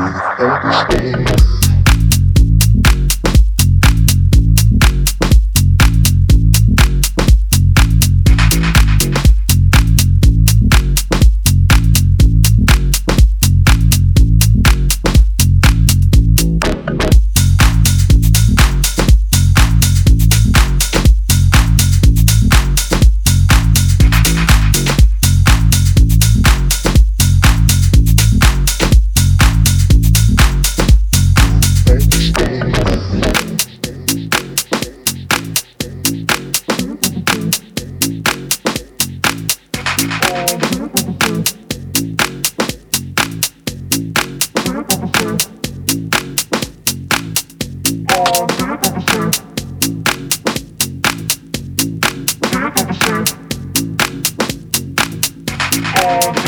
understand. Bye.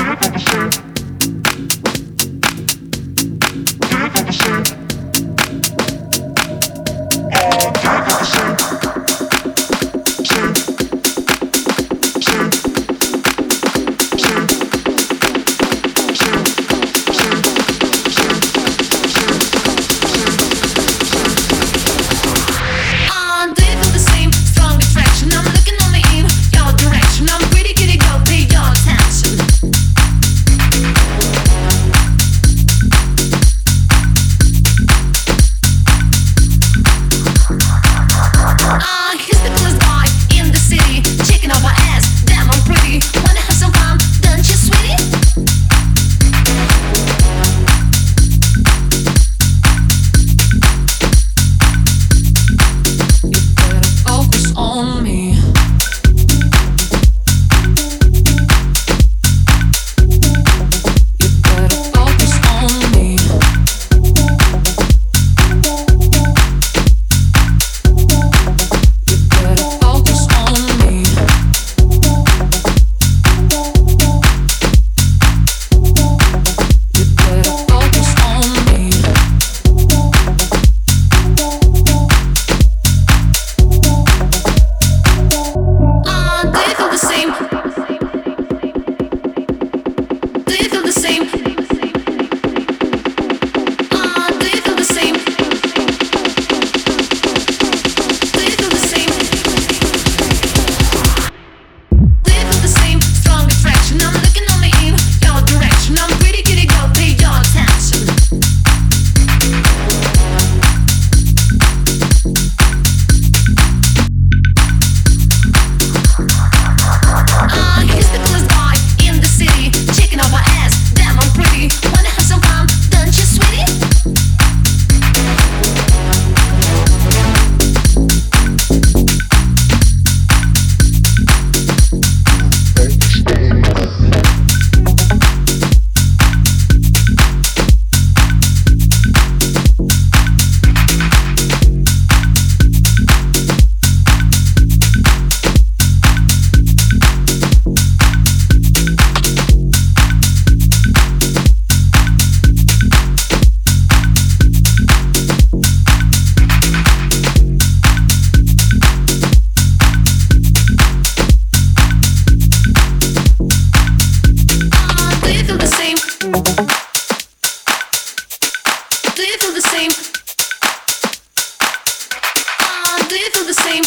Do you feel the same?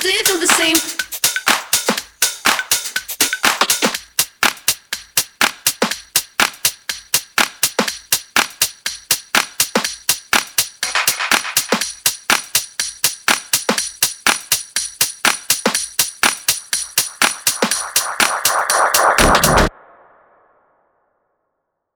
Do you feel the same?